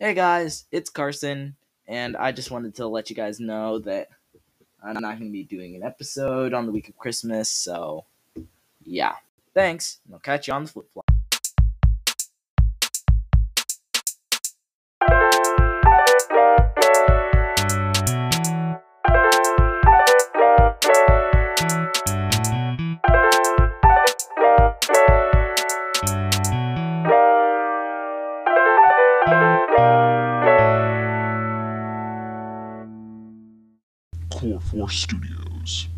Hey guys, it's Carson, and I just wanted to let you guys know that I'm not going to be doing an episode on the week of Christmas, so yeah. Thanks, and I'll catch you on the flip flop. Core 4 Studios.